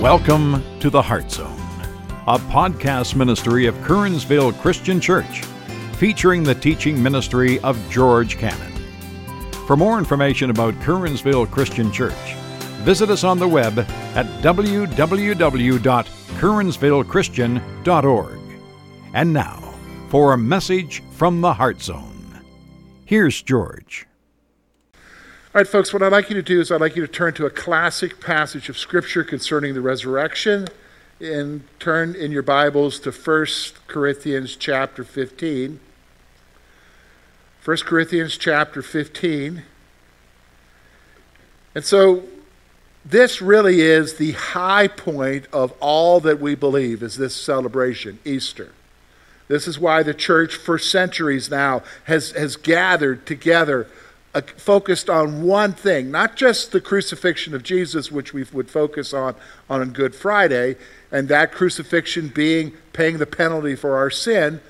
Welcome to the Heart Zone, a podcast ministry of Curwensville Christian Church, featuring the teaching ministry of George Cannon. For more information about Curwensville Christian Church, visit us on the web at www.curwensvillechristian.org. And now, for a message from the Heart Zone. Here's George. All right, folks, what I'd like you to do is I'd like you to turn to a classic passage of Scripture concerning the resurrection and turn in your Bibles to 1 Corinthians chapter 15. 1 Corinthians chapter 15. And so this really is the high point of all that we believe is this celebration, Easter. This is why the church for centuries now has, has gathered together focused on one thing, not just the crucifixion of Jesus, which we would focus on on Good Friday, and that crucifixion being paying the penalty for our sin,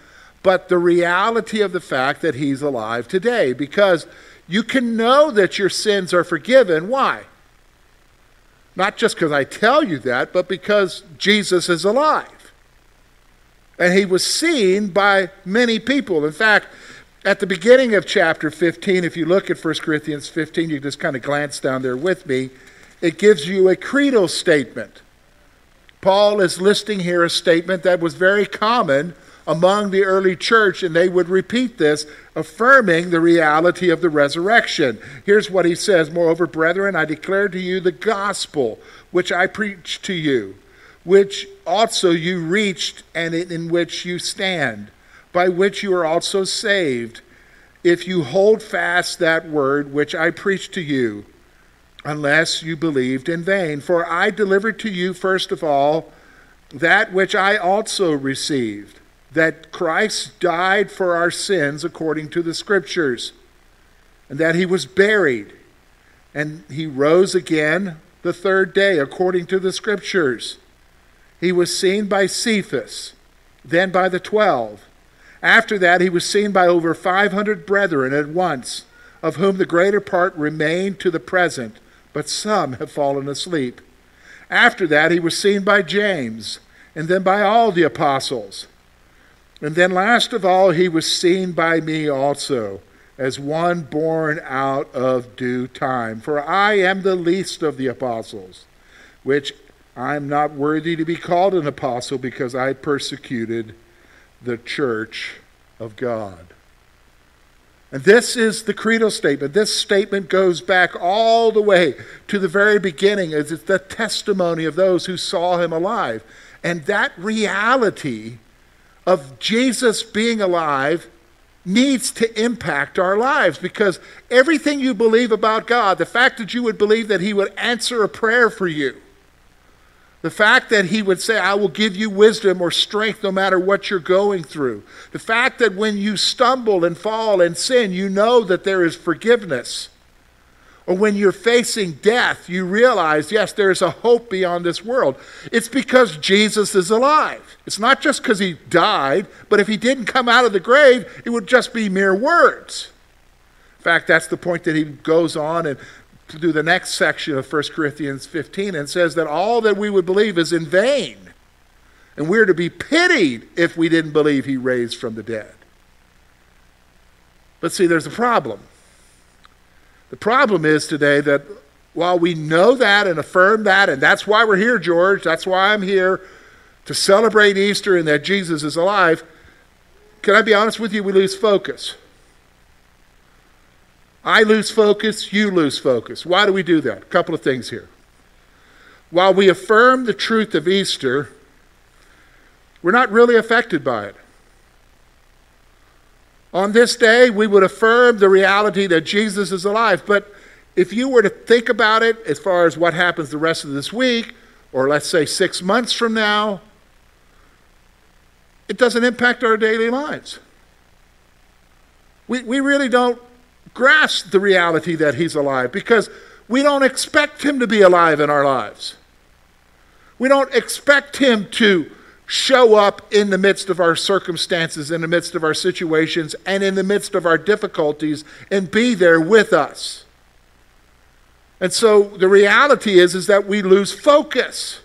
but the reality of the fact that he's alive today. Because you can know that your sins are forgiven. Why? Not just because I tell you that, but because Jesus is alive. And he was seen by many people. In fact, at the beginning of chapter 15, if you look at 1 Corinthians 15, you just kind of glance down there with me, it gives you a creedal statement. Paul is listing here a statement that was very common among the early church, and they would repeat this, affirming the reality of the resurrection. Here's what he says Moreover, brethren, I declare to you the gospel which I preached to you, which also you reached and in which you stand by which you are also saved, if you hold fast that word which I preached to you, unless you believed in vain. For I delivered to you, first of all, that which I also received that Christ died for our sins according to the Scriptures, and that he was buried, and he rose again the third day according to the Scriptures. He was seen by Cephas, then by the twelve. After that, he was seen by over 500 brethren at once, of whom the greater part remain to the present, but some have fallen asleep. After that, he was seen by James, and then by all the apostles. And then, last of all, he was seen by me also, as one born out of due time. For I am the least of the apostles, which I am not worthy to be called an apostle because I persecuted the church of God. And this is the creedal statement. This statement goes back all the way to the very beginning. It's the testimony of those who saw him alive. And that reality of Jesus being alive needs to impact our lives because everything you believe about God, the fact that you would believe that he would answer a prayer for you, the fact that he would say, I will give you wisdom or strength no matter what you're going through. The fact that when you stumble and fall and sin, you know that there is forgiveness. Or when you're facing death, you realize, yes, there is a hope beyond this world. It's because Jesus is alive. It's not just because he died, but if he didn't come out of the grave, it would just be mere words. In fact, that's the point that he goes on and do the next section of 1 Corinthians 15 and says that all that we would believe is in vain. And we're to be pitied if we didn't believe he raised from the dead. But see, there's a problem. The problem is today that while we know that and affirm that, and that's why we're here, George, that's why I'm here to celebrate Easter and that Jesus is alive, can I be honest with you? We lose focus. I lose focus, you lose focus. Why do we do that? A couple of things here. While we affirm the truth of Easter, we're not really affected by it. On this day, we would affirm the reality that Jesus is alive. But if you were to think about it as far as what happens the rest of this week, or let's say six months from now, it doesn't impact our daily lives. We, we really don't grasp the reality that he's alive because we don't expect him to be alive in our lives. We don't expect him to show up in the midst of our circumstances, in the midst of our situations, and in the midst of our difficulties and be there with us. And so the reality is, is that we lose focus.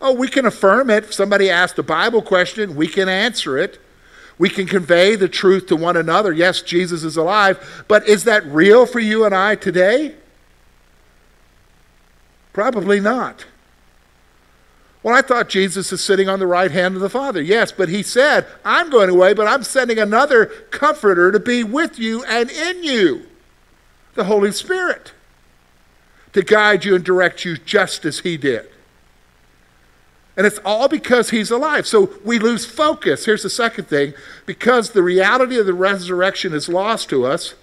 Oh, we can affirm it. If somebody asked a Bible question, we can answer it. We can convey the truth to one another. Yes, Jesus is alive, but is that real for you and I today? Probably not. Well, I thought Jesus is sitting on the right hand of the Father. Yes, but he said, I'm going away, but I'm sending another comforter to be with you and in you the Holy Spirit to guide you and direct you just as he did. And it's all because he's alive. So we lose focus. Here's the second thing because the reality of the resurrection is lost to us,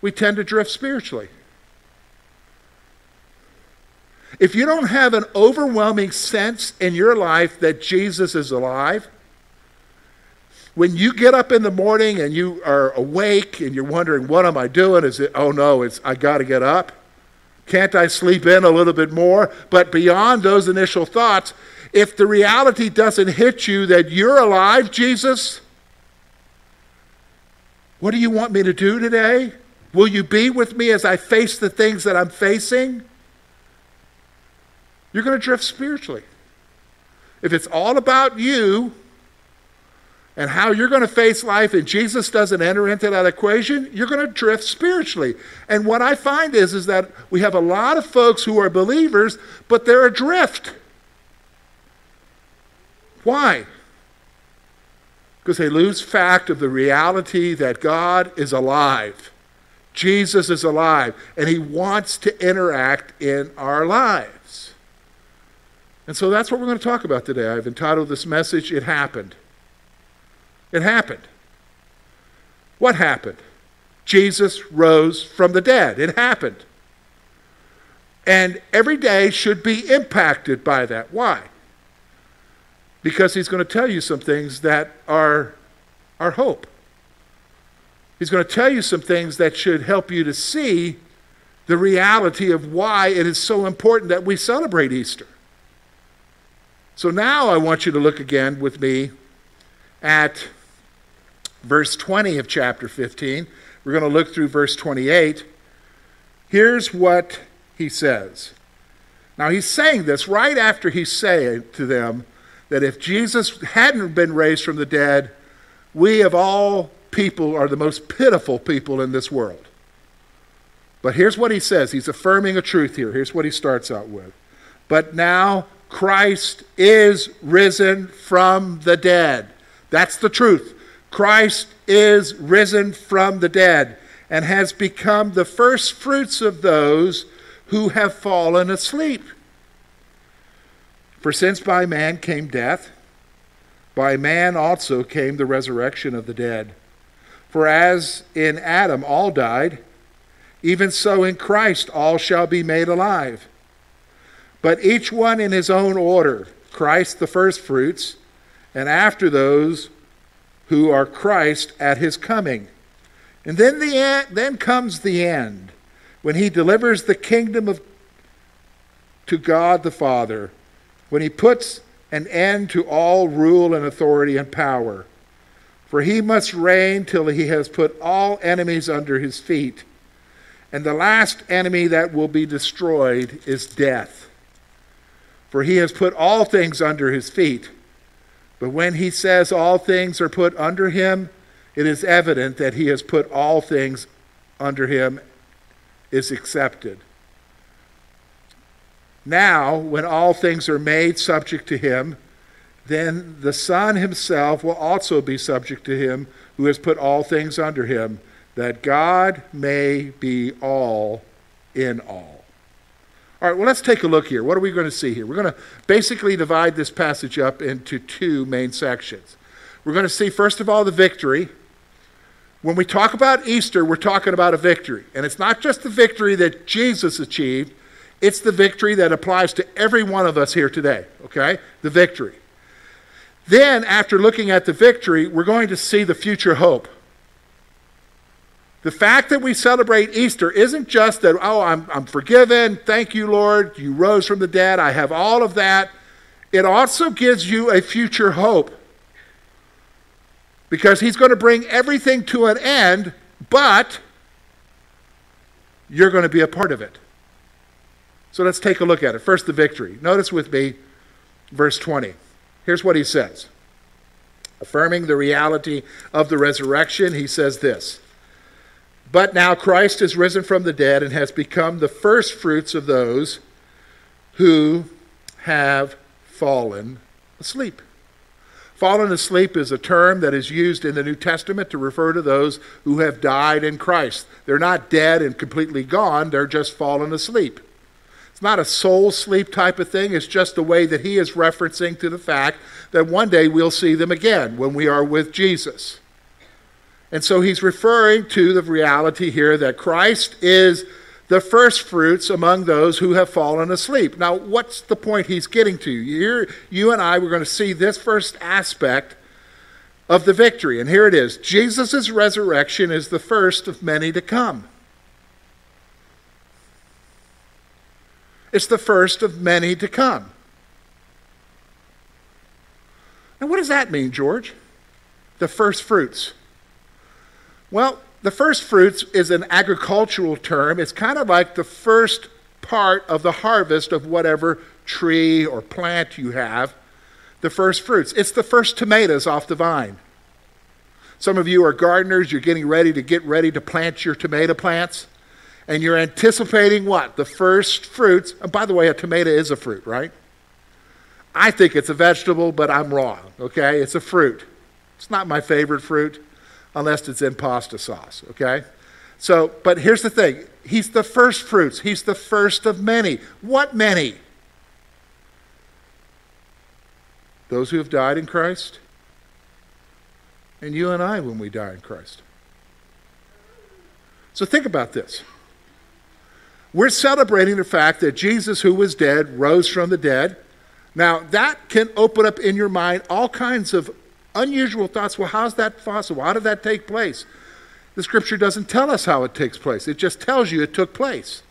we tend to drift spiritually. If you don't have an overwhelming sense in your life that Jesus is alive, when you get up in the morning and you are awake and you're wondering, what am I doing? Is it, oh no, it's, I got to get up? Can't I sleep in a little bit more? But beyond those initial thoughts, if the reality doesn't hit you that you're alive, Jesus, what do you want me to do today? Will you be with me as I face the things that I'm facing? You're going to drift spiritually. If it's all about you and how you're going to face life and Jesus doesn't enter into that equation, you're going to drift spiritually. And what I find is, is that we have a lot of folks who are believers, but they're adrift. Why? Because they lose fact of the reality that God is alive. Jesus is alive, and he wants to interact in our lives. And so that's what we're going to talk about today. I've entitled this message, It Happened. It happened. What happened? Jesus rose from the dead. It happened. And every day should be impacted by that. Why? Because he's going to tell you some things that are our hope. He's going to tell you some things that should help you to see the reality of why it is so important that we celebrate Easter. So now I want you to look again with me at verse 20 of chapter 15. We're going to look through verse 28. Here's what he says. Now he's saying this right after he's saying to them, that if Jesus hadn't been raised from the dead, we of all people are the most pitiful people in this world. But here's what he says. He's affirming a truth here. Here's what he starts out with. But now Christ is risen from the dead. That's the truth. Christ is risen from the dead and has become the first fruits of those who have fallen asleep. For since by man came death, by man also came the resurrection of the dead. For as in Adam all died, even so in Christ all shall be made alive. But each one in his own order Christ the firstfruits, and after those who are Christ at his coming. And then, the then comes the end, when he delivers the kingdom of, to God the Father when he puts an end to all rule and authority and power. For he must reign till he has put all enemies under his feet. And the last enemy that will be destroyed is death. For he has put all things under his feet. But when he says all things are put under him, it is evident that he has put all things under him is accepted. Now, when all things are made subject to him, then the Son himself will also be subject to him who has put all things under him, that God may be all in all. All right, well, let's take a look here. What are we going to see here? We're going to basically divide this passage up into two main sections. We're going to see, first of all, the victory. When we talk about Easter, we're talking about a victory. And it's not just the victory that Jesus achieved, it's the victory that applies to every one of us here today, okay? The victory. Then, after looking at the victory, we're going to see the future hope. The fact that we celebrate Easter isn't just that, oh, I'm, I'm forgiven, thank you, Lord, you rose from the dead, I have all of that. It also gives you a future hope. Because He's going to bring everything to an end, but you're going to be a part of it. So let's take a look at it. First, the victory. Notice with me verse 20. Here's what he says. Affirming the reality of the resurrection, he says this But now Christ is risen from the dead and has become the first fruits of those who have fallen asleep. Fallen asleep is a term that is used in the New Testament to refer to those who have died in Christ. They're not dead and completely gone, they're just fallen asleep. It's not a soul sleep type of thing, it's just the way that he is referencing to the fact that one day we'll see them again when we are with Jesus. And so he's referring to the reality here that Christ is the first fruits among those who have fallen asleep. Now, what's the point he's getting to? Here, you and I, we're going to see this first aspect of the victory. And here it is Jesus' resurrection is the first of many to come. It's the first of many to come. Now, what does that mean, George? The first fruits. Well, the first fruits is an agricultural term. It's kind of like the first part of the harvest of whatever tree or plant you have, the first fruits. It's the first tomatoes off the vine. Some of you are gardeners, you're getting ready to get ready to plant your tomato plants, and you're anticipating what? The first fruits. And by the way, a tomato is a fruit, right? I think it's a vegetable, but I'm wrong, okay? It's a fruit. It's not my favorite fruit unless it's in pasta sauce, okay? So, but here's the thing He's the first fruits, He's the first of many. What many? Those who have died in Christ, and you and I when we die in Christ. So think about this. We're celebrating the fact that Jesus, who was dead, rose from the dead. Now, that can open up in your mind all kinds of unusual thoughts. Well, how's that possible? How did that take place? The scripture doesn't tell us how it takes place, it just tells you it took place.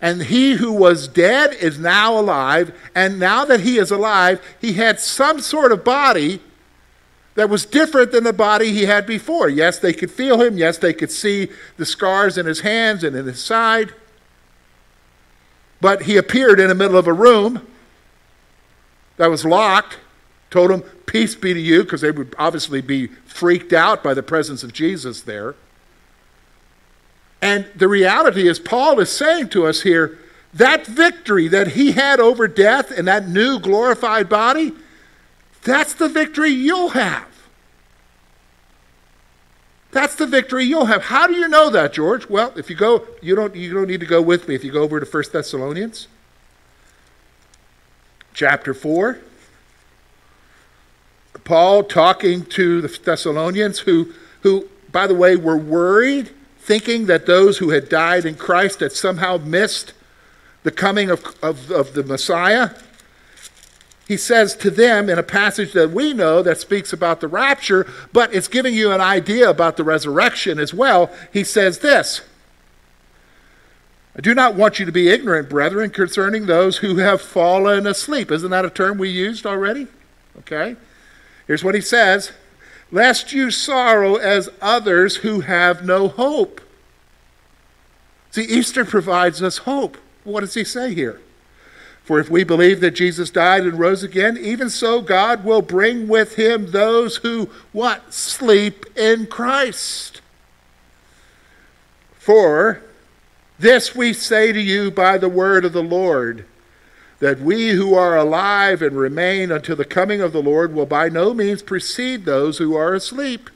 And he who was dead is now alive, and now that he is alive, he had some sort of body that was different than the body he had before. Yes, they could feel him. Yes, they could see the scars in his hands and in his side. But he appeared in the middle of a room that was locked, told him, Peace be to you, because they would obviously be freaked out by the presence of Jesus there. And the reality is, Paul is saying to us here that victory that he had over death and that new glorified body, that's the victory you'll have. That's the victory you'll have. How do you know that, George? Well, if you go, you don't, you don't need to go with me. If you go over to 1 Thessalonians chapter 4, Paul talking to the Thessalonians who, who, by the way, were worried, thinking that those who had died in Christ had somehow missed the coming of, of, of the Messiah. He says to them in a passage that we know that speaks about the rapture, but it's giving you an idea about the resurrection as well. He says this I do not want you to be ignorant, brethren, concerning those who have fallen asleep. Isn't that a term we used already? Okay. Here's what he says Lest you sorrow as others who have no hope. See, Easter provides us hope. What does he say here? For if we believe that Jesus died and rose again, even so God will bring with him those who what? Sleep in Christ. For this we say to you by the word of the Lord that we who are alive and remain until the coming of the Lord will by no means precede those who are asleep.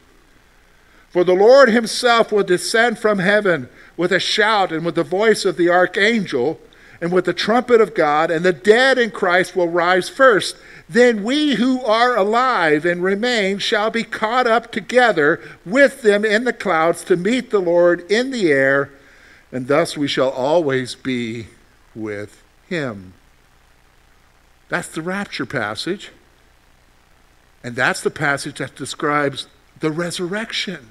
For the Lord himself will descend from heaven with a shout and with the voice of the archangel and with the trumpet of God, and the dead in Christ will rise first. Then we who are alive and remain shall be caught up together with them in the clouds to meet the Lord in the air, and thus we shall always be with him. That's the rapture passage. And that's the passage that describes the resurrection.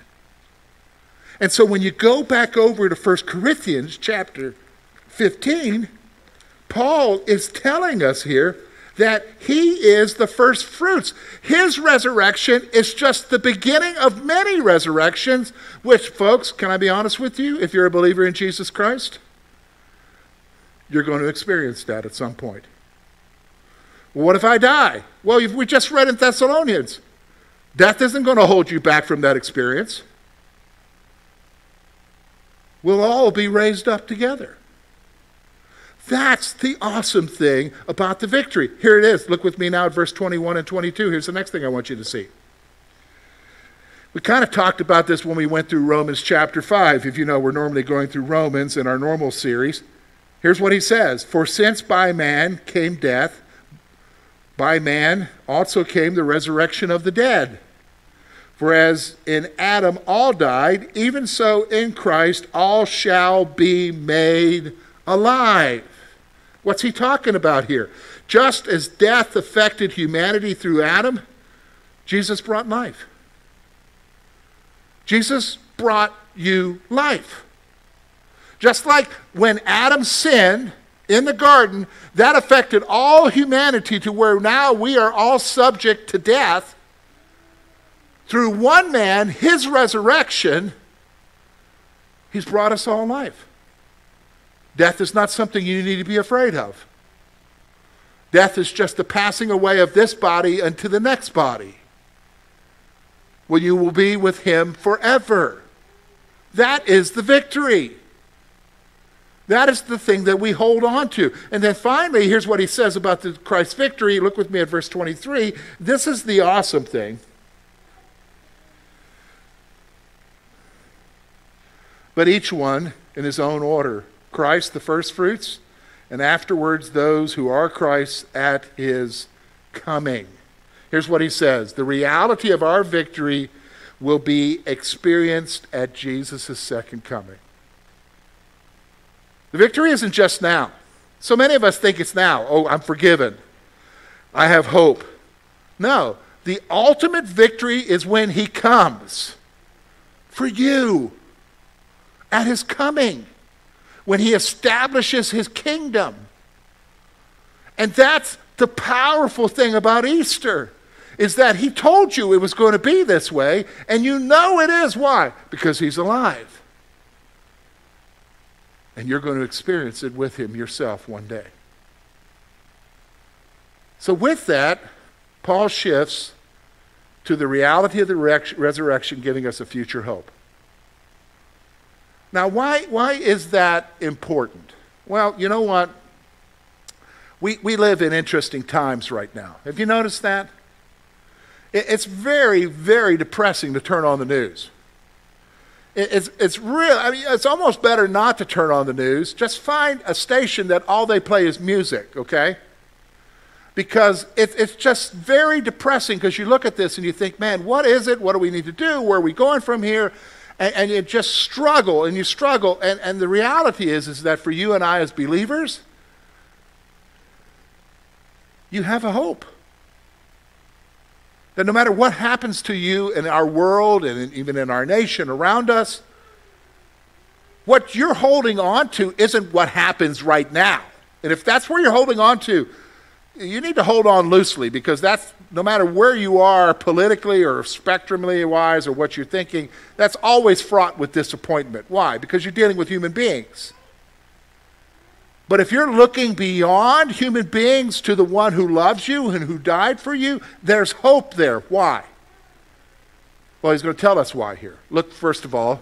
And so when you go back over to 1 Corinthians chapter 15, Paul is telling us here that he is the first fruits. His resurrection is just the beginning of many resurrections, which, folks, can I be honest with you? If you're a believer in Jesus Christ, you're going to experience that at some point. What if I die? Well, we just read in Thessalonians death isn't going to hold you back from that experience. We'll all be raised up together. That's the awesome thing about the victory. Here it is. Look with me now at verse 21 and 22. Here's the next thing I want you to see. We kind of talked about this when we went through Romans chapter 5. If you know, we're normally going through Romans in our normal series. Here's what he says For since by man came death, by man also came the resurrection of the dead. For as in Adam all died, even so in Christ all shall be made alive. What's he talking about here? Just as death affected humanity through Adam, Jesus brought life. Jesus brought you life. Just like when Adam sinned in the garden, that affected all humanity to where now we are all subject to death. Through one man, his resurrection, he's brought us all life. Death is not something you need to be afraid of. Death is just the passing away of this body into the next body. Well, you will be with him forever. That is the victory. That is the thing that we hold on to. And then finally, here's what he says about the Christ's victory. Look with me at verse 23. This is the awesome thing. But each one in his own order. Christ the firstfruits, and afterwards those who are Christ at his coming. Here's what he says The reality of our victory will be experienced at Jesus' second coming. The victory isn't just now. So many of us think it's now. Oh, I'm forgiven. I have hope. No, the ultimate victory is when he comes for you at his coming when he establishes his kingdom. And that's the powerful thing about Easter is that he told you it was going to be this way and you know it is why because he's alive. And you're going to experience it with him yourself one day. So with that, Paul shifts to the reality of the resurrection giving us a future hope. Now, why, why is that important? Well, you know what? We, we live in interesting times right now. Have you noticed that? It, it's very, very depressing to turn on the news. It, it's, it's real. I mean, it's almost better not to turn on the news. Just find a station that all they play is music, okay? Because it, it's just very depressing because you look at this and you think, man, what is it? What do we need to do? Where are we going from here? And, and you just struggle and you struggle. And, and the reality is, is that for you and I as believers, you have a hope. That no matter what happens to you in our world and in, even in our nation around us, what you're holding on to isn't what happens right now. And if that's where you're holding on to, you need to hold on loosely because that's no matter where you are politically or spectrumly wise or what you're thinking, that's always fraught with disappointment. Why? Because you're dealing with human beings. But if you're looking beyond human beings to the one who loves you and who died for you, there's hope there. Why? Well, he's going to tell us why here. Look, first of all,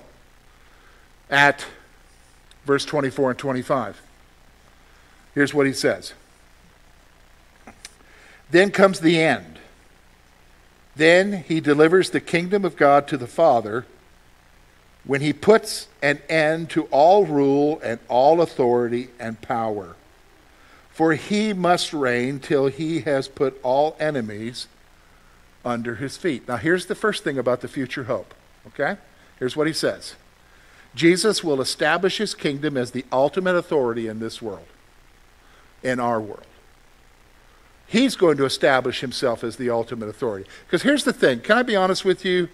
at verse 24 and 25. Here's what he says then comes the end. Then he delivers the kingdom of God to the Father when he puts an end to all rule and all authority and power. For he must reign till he has put all enemies under his feet. Now, here's the first thing about the future hope, okay? Here's what he says Jesus will establish his kingdom as the ultimate authority in this world, in our world. He's going to establish himself as the ultimate authority. Because here's the thing can I be honest with you?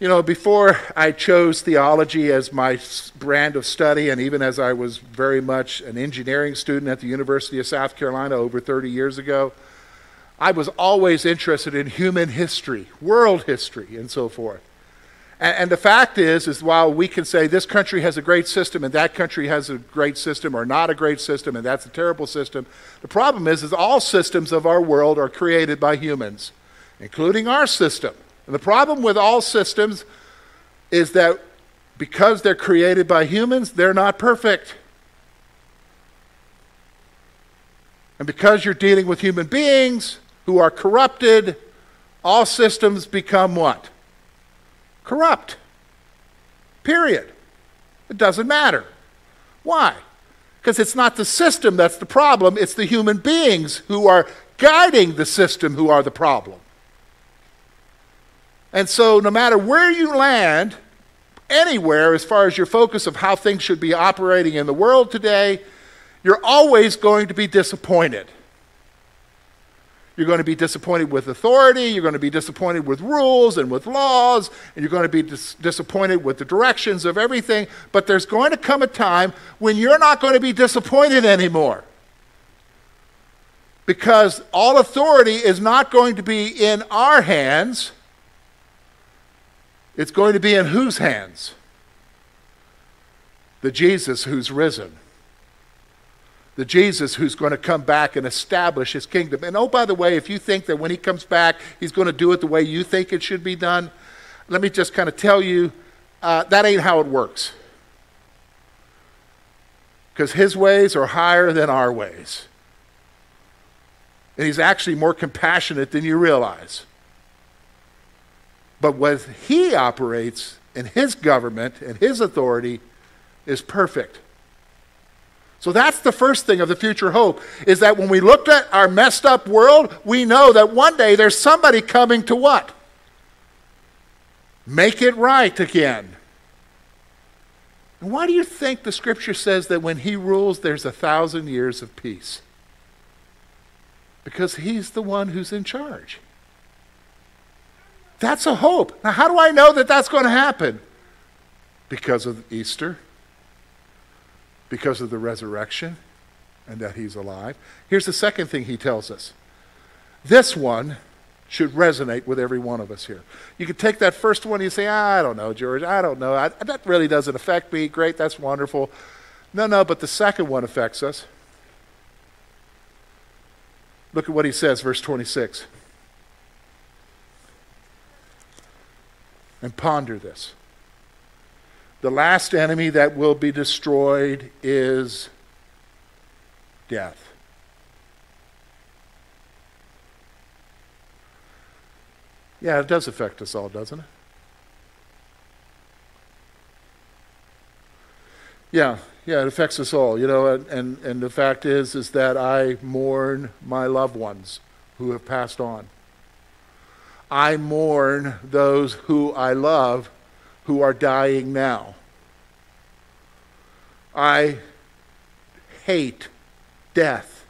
You know, before I chose theology as my brand of study, and even as I was very much an engineering student at the University of South Carolina over 30 years ago, I was always interested in human history, world history, and so forth. And, and, the fact is, is while we can say this country has a great system and that country has a great system or not a great system and that's a terrible system, the problem is, is all systems of our world are created by humans, including our system. And the problem with all systems is that because they're created by humans, they're not perfect. And because you're dealing with human beings who are corrupted, all systems become what? Corrupt. Period. It doesn't matter. Why? Because it's not the system that's the problem, it's the human beings who are guiding the system who are the problem. And so, no matter where you land, anywhere as far as your focus of how things should be operating in the world today, you're always going to be disappointed. You're going to be disappointed with authority. You're going to be disappointed with rules and with laws. And you're going to be dis- disappointed with the directions of everything. But there's going to come a time when you're not going to be disappointed anymore. Because all authority is not going to be in our hands, it's going to be in whose hands? The Jesus who's risen the Jesus who's going to come back and establish his kingdom. And oh, by the way, if you think that when he comes back, he's going to do it the way you think it should be done, let me just kind of tell you uh, that ain't how it works. Because his ways are higher than our ways. And he's actually more compassionate than you realize. But what he operates in his government and his authority is perfect. So that's the first thing of the future hope is that when we look at our messed up world, we know that one day there's somebody coming to what? Make it right again. And why do you think the scripture says that when he rules, there's a thousand years of peace? Because he's the one who's in charge. That's a hope. Now, how do I know that that's going to happen? Because of Easter because of the resurrection and that he's alive. Here's the second thing he tells us this one should resonate with every one of us here. You could take that first one and you say, I don't know, George, I don't know. I, that really doesn't affect me. Great, that's wonderful. No, no, but the second one affects us. Look at what he says, verse 26. And ponder this. The last enemy that will be destroyed is death. Yeah, it does affect us all, doesn't it? Yeah, yeah, it affects us all, you know, and, and, the fact is is that I mourn my loved ones who have passed on. I mourn those who I love who are dying now. I hate death.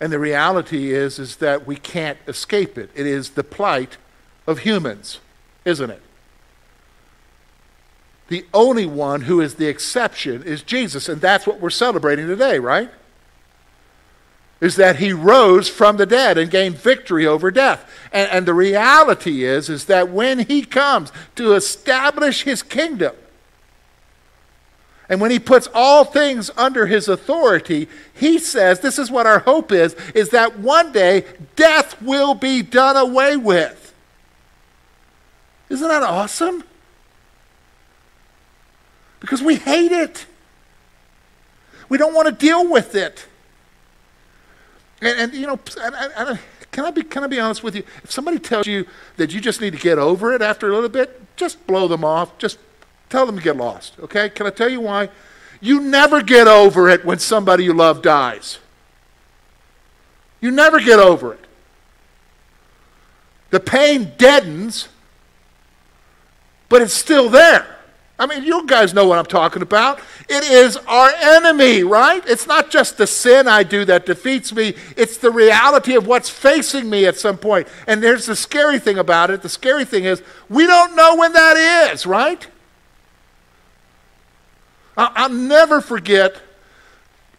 And the reality is is that we can't escape it. It is the plight of humans, isn't it? The only one who is the exception is Jesus, and that's what we're celebrating today, right? Is that he rose from the dead and gained victory over death. And, and, the reality is, is that when he comes to establish his kingdom, and when he puts all things under his authority, he says, this is what our hope is, is that one day death will be done away with. Isn't that awesome? Because we hate it. We don't want to deal with it. And, and you know, can I be can I be honest with you? If somebody tells you that you just need to get over it after a little bit, just blow them off. Just tell them to get lost. Okay? Can I tell you why? You never get over it when somebody you love dies. You never get over it. The pain deadens, but it's still there. I mean, you guys know what I'm talking about. It is our enemy, right? It's not just the sin I do that defeats me, it's the reality of what's facing me at some point. And there's the scary thing about it. The scary thing is, we don't know when that is, right? I'll never forget.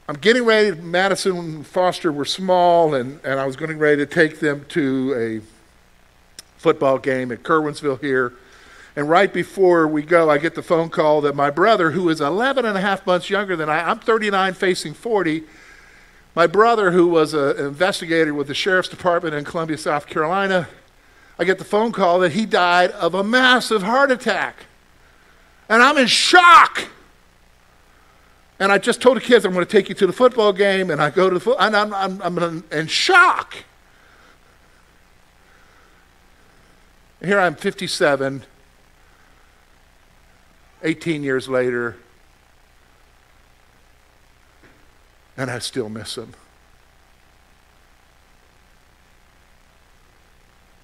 I'm getting ready. Madison and Foster were small, and, and I was getting ready to take them to a football game at Curwensville here. And right before we go, I get the phone call that my brother, who is 11 and a half months younger than I, I'm 39 facing 40. My brother, who was an investigator with the sheriff's department in Columbia, South Carolina, I get the phone call that he died of a massive heart attack. And I'm in shock. And I just told the kids, I'm going to take you to the football game. And I go to the foot, and I'm, I'm, I'm in shock. Here I'm 57, 18 years later, and I still miss him.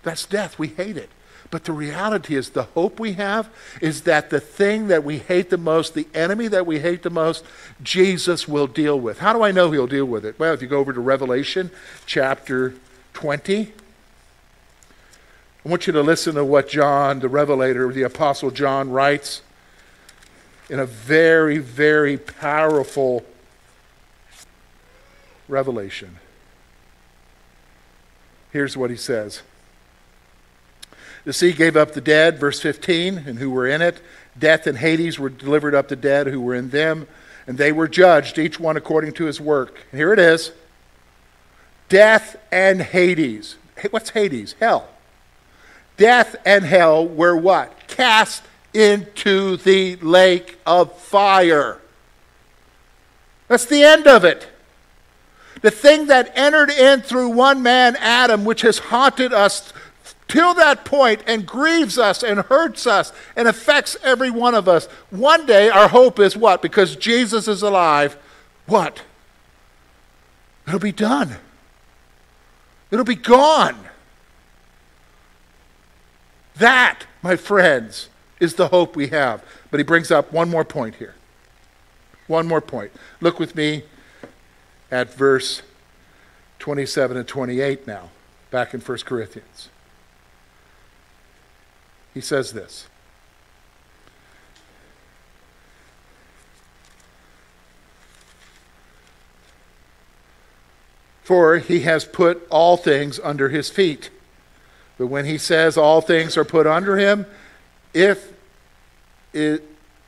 That's death. We hate it. But the reality is, the hope we have is that the thing that we hate the most, the enemy that we hate the most, Jesus will deal with. How do I know he'll deal with it? Well, if you go over to Revelation chapter 20, I want you to listen to what John, the Revelator, the Apostle John, writes in a very, very powerful revelation. Here's what he says The sea gave up the dead, verse 15, and who were in it. Death and Hades were delivered up the dead who were in them, and they were judged, each one according to his work. And here it is Death and Hades. What's Hades? Hell death and hell were what? Cast into the lake of fire. That's the end of it. The thing that entered in through one man, Adam, which has haunted us till that point and grieves us and hurts us and affects every one of us. One day, our hope is what? Because Jesus is alive, what? It'll be done. It'll be gone. That, my friends, is the hope we have. But he brings up one more point here. One more point. Look with me at verse 27 and 28 now, back in 1 Corinthians. He says this. For he has put all things under his feet. But when he says all things are put under him, if it,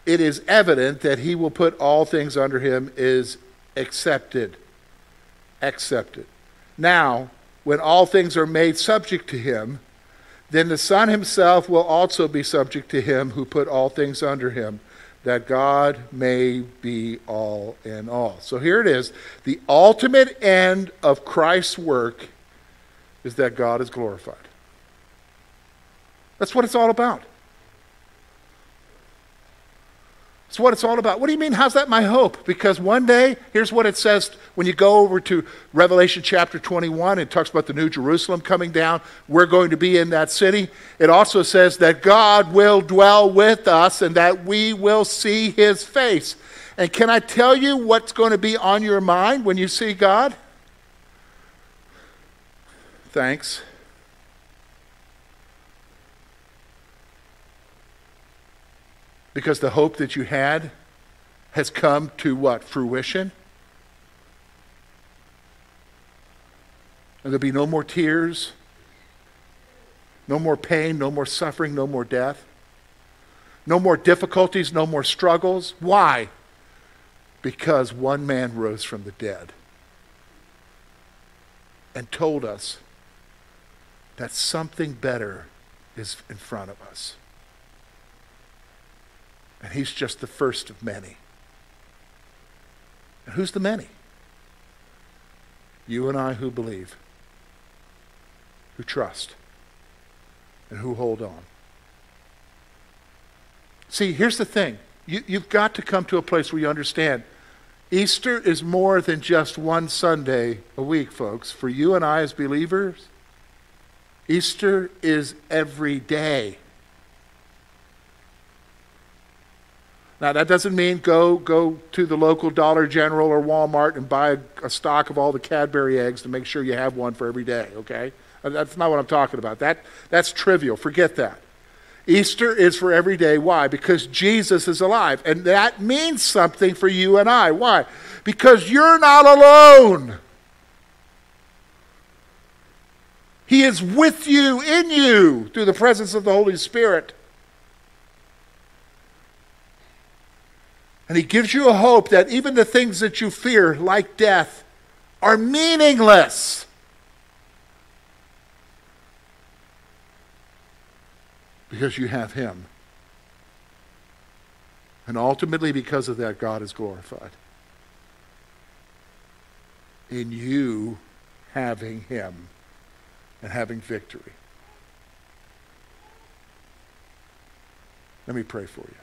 it is evident that he will put all things under him is accepted. Accepted. Now, when all things are made subject to him, then the Son himself will also be subject to him who put all things under him, that God may be all in all. So here it is. The ultimate end of Christ's work is that God is glorified. That's what it's all about. It's what it's all about. What do you mean? How's that my hope? Because one day, here's what it says when you go over to Revelation chapter 21, it talks about the New Jerusalem coming down. We're going to be in that city. It also says that God will dwell with us and that we will see his face. And can I tell you what's going to be on your mind when you see God? Thanks. Because the hope that you had has come to what? Fruition? And there'll be no more tears, no more pain, no more suffering, no more death, no more difficulties, no more struggles. Why? Because one man rose from the dead and told us that something better is in front of us. And he's just the first of many. And who's the many? You and I who believe, who trust, and who hold on. See, here's the thing. You, you've got to come to a place where you understand Easter is more than just one Sunday a week, folks. For you and I as believers, Easter is every day. Now, that doesn't mean go, go to the local Dollar General or Walmart and buy a, a, stock of all the Cadbury eggs to make sure you have one for every day, okay? Uh, that's not what I'm talking about. That, that's trivial. Forget that. Easter is for every day. Why? Because Jesus is alive. And that means something for you and I. Why? Because you're not alone. He is with you, in you, through the presence of the Holy Spirit. And He gives you a hope that even the things that you fear, like death, are meaningless. Because you have Him. And ultimately, because of that, God is glorified. In you having Him and having victory. Let me pray for you.